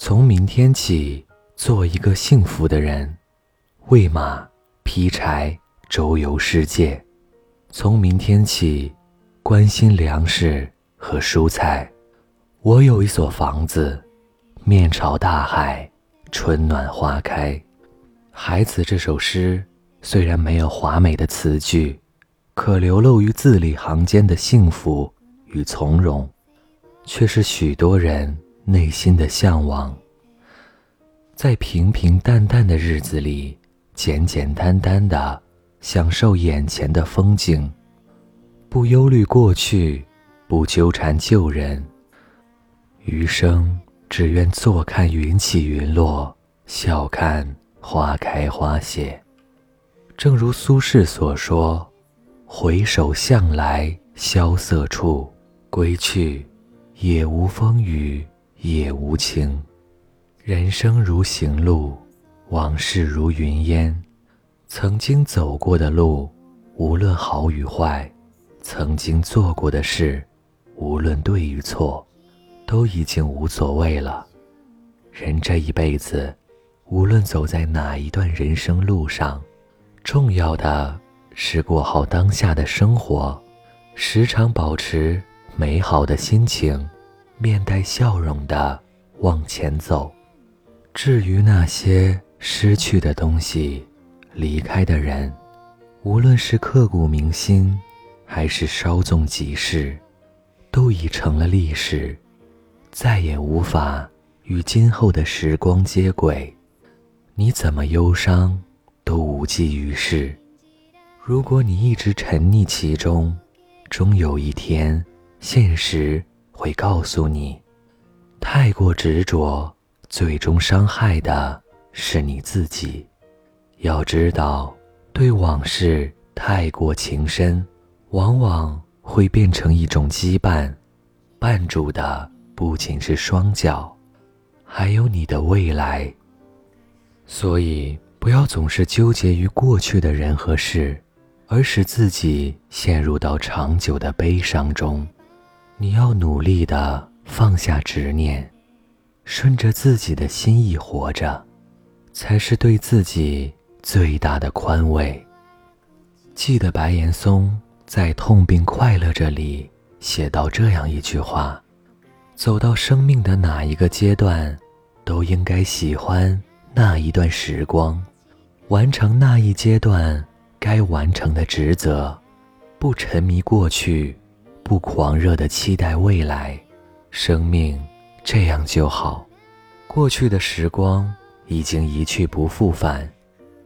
从明天起，做一个幸福的人，喂马、劈柴、周游世界。从明天起，关心粮食和蔬菜。我有一所房子，面朝大海，春暖花开。孩子这首诗虽然没有华美的词句，可流露于字里行间的幸福与从容，却是许多人内心的向往。在平平淡淡的日子里，简简单单的享受眼前的风景，不忧虑过去，不纠缠旧人。余生只愿坐看云起云落，笑看。花开花谢，正如苏轼所说：“回首向来萧瑟处，归去，也无风雨无情。人生如行路，往事如云烟。曾经走过的路，无论好与坏；曾经做过的事，无论对与错，都已经无所谓了。人这一辈子。”无论走在哪一段人生路上，重要的是过好当下的生活，时常保持美好的心情，面带笑容的往前走。至于那些失去的东西，离开的人，无论是刻骨铭心，还是稍纵即逝，都已成了历史，再也无法与今后的时光接轨。你怎么忧伤，都无济于事。如果你一直沉溺其中，终有一天，现实会告诉你，太过执着，最终伤害的是你自己。要知道，对往事太过情深，往往会变成一种羁绊，绊住的不仅是双脚，还有你的未来。所以，不要总是纠结于过去的人和事，而使自己陷入到长久的悲伤中。你要努力的放下执念，顺着自己的心意活着，才是对自己最大的宽慰。记得白岩松在《痛并快乐着》里写到这样一句话：走到生命的哪一个阶段，都应该喜欢。那一段时光，完成那一阶段该完成的职责，不沉迷过去，不狂热的期待未来，生命这样就好。过去的时光已经一去不复返，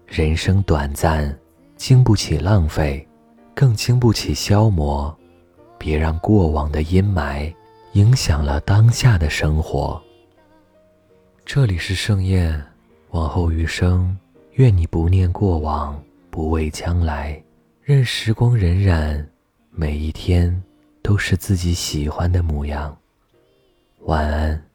人生短暂，经不起浪费，更经不起消磨。别让过往的阴霾影响了当下的生活。这里是盛宴。往后余生，愿你不念过往，不畏将来，任时光荏苒，每一天都是自己喜欢的模样。晚安。